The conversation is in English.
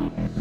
vodka tongue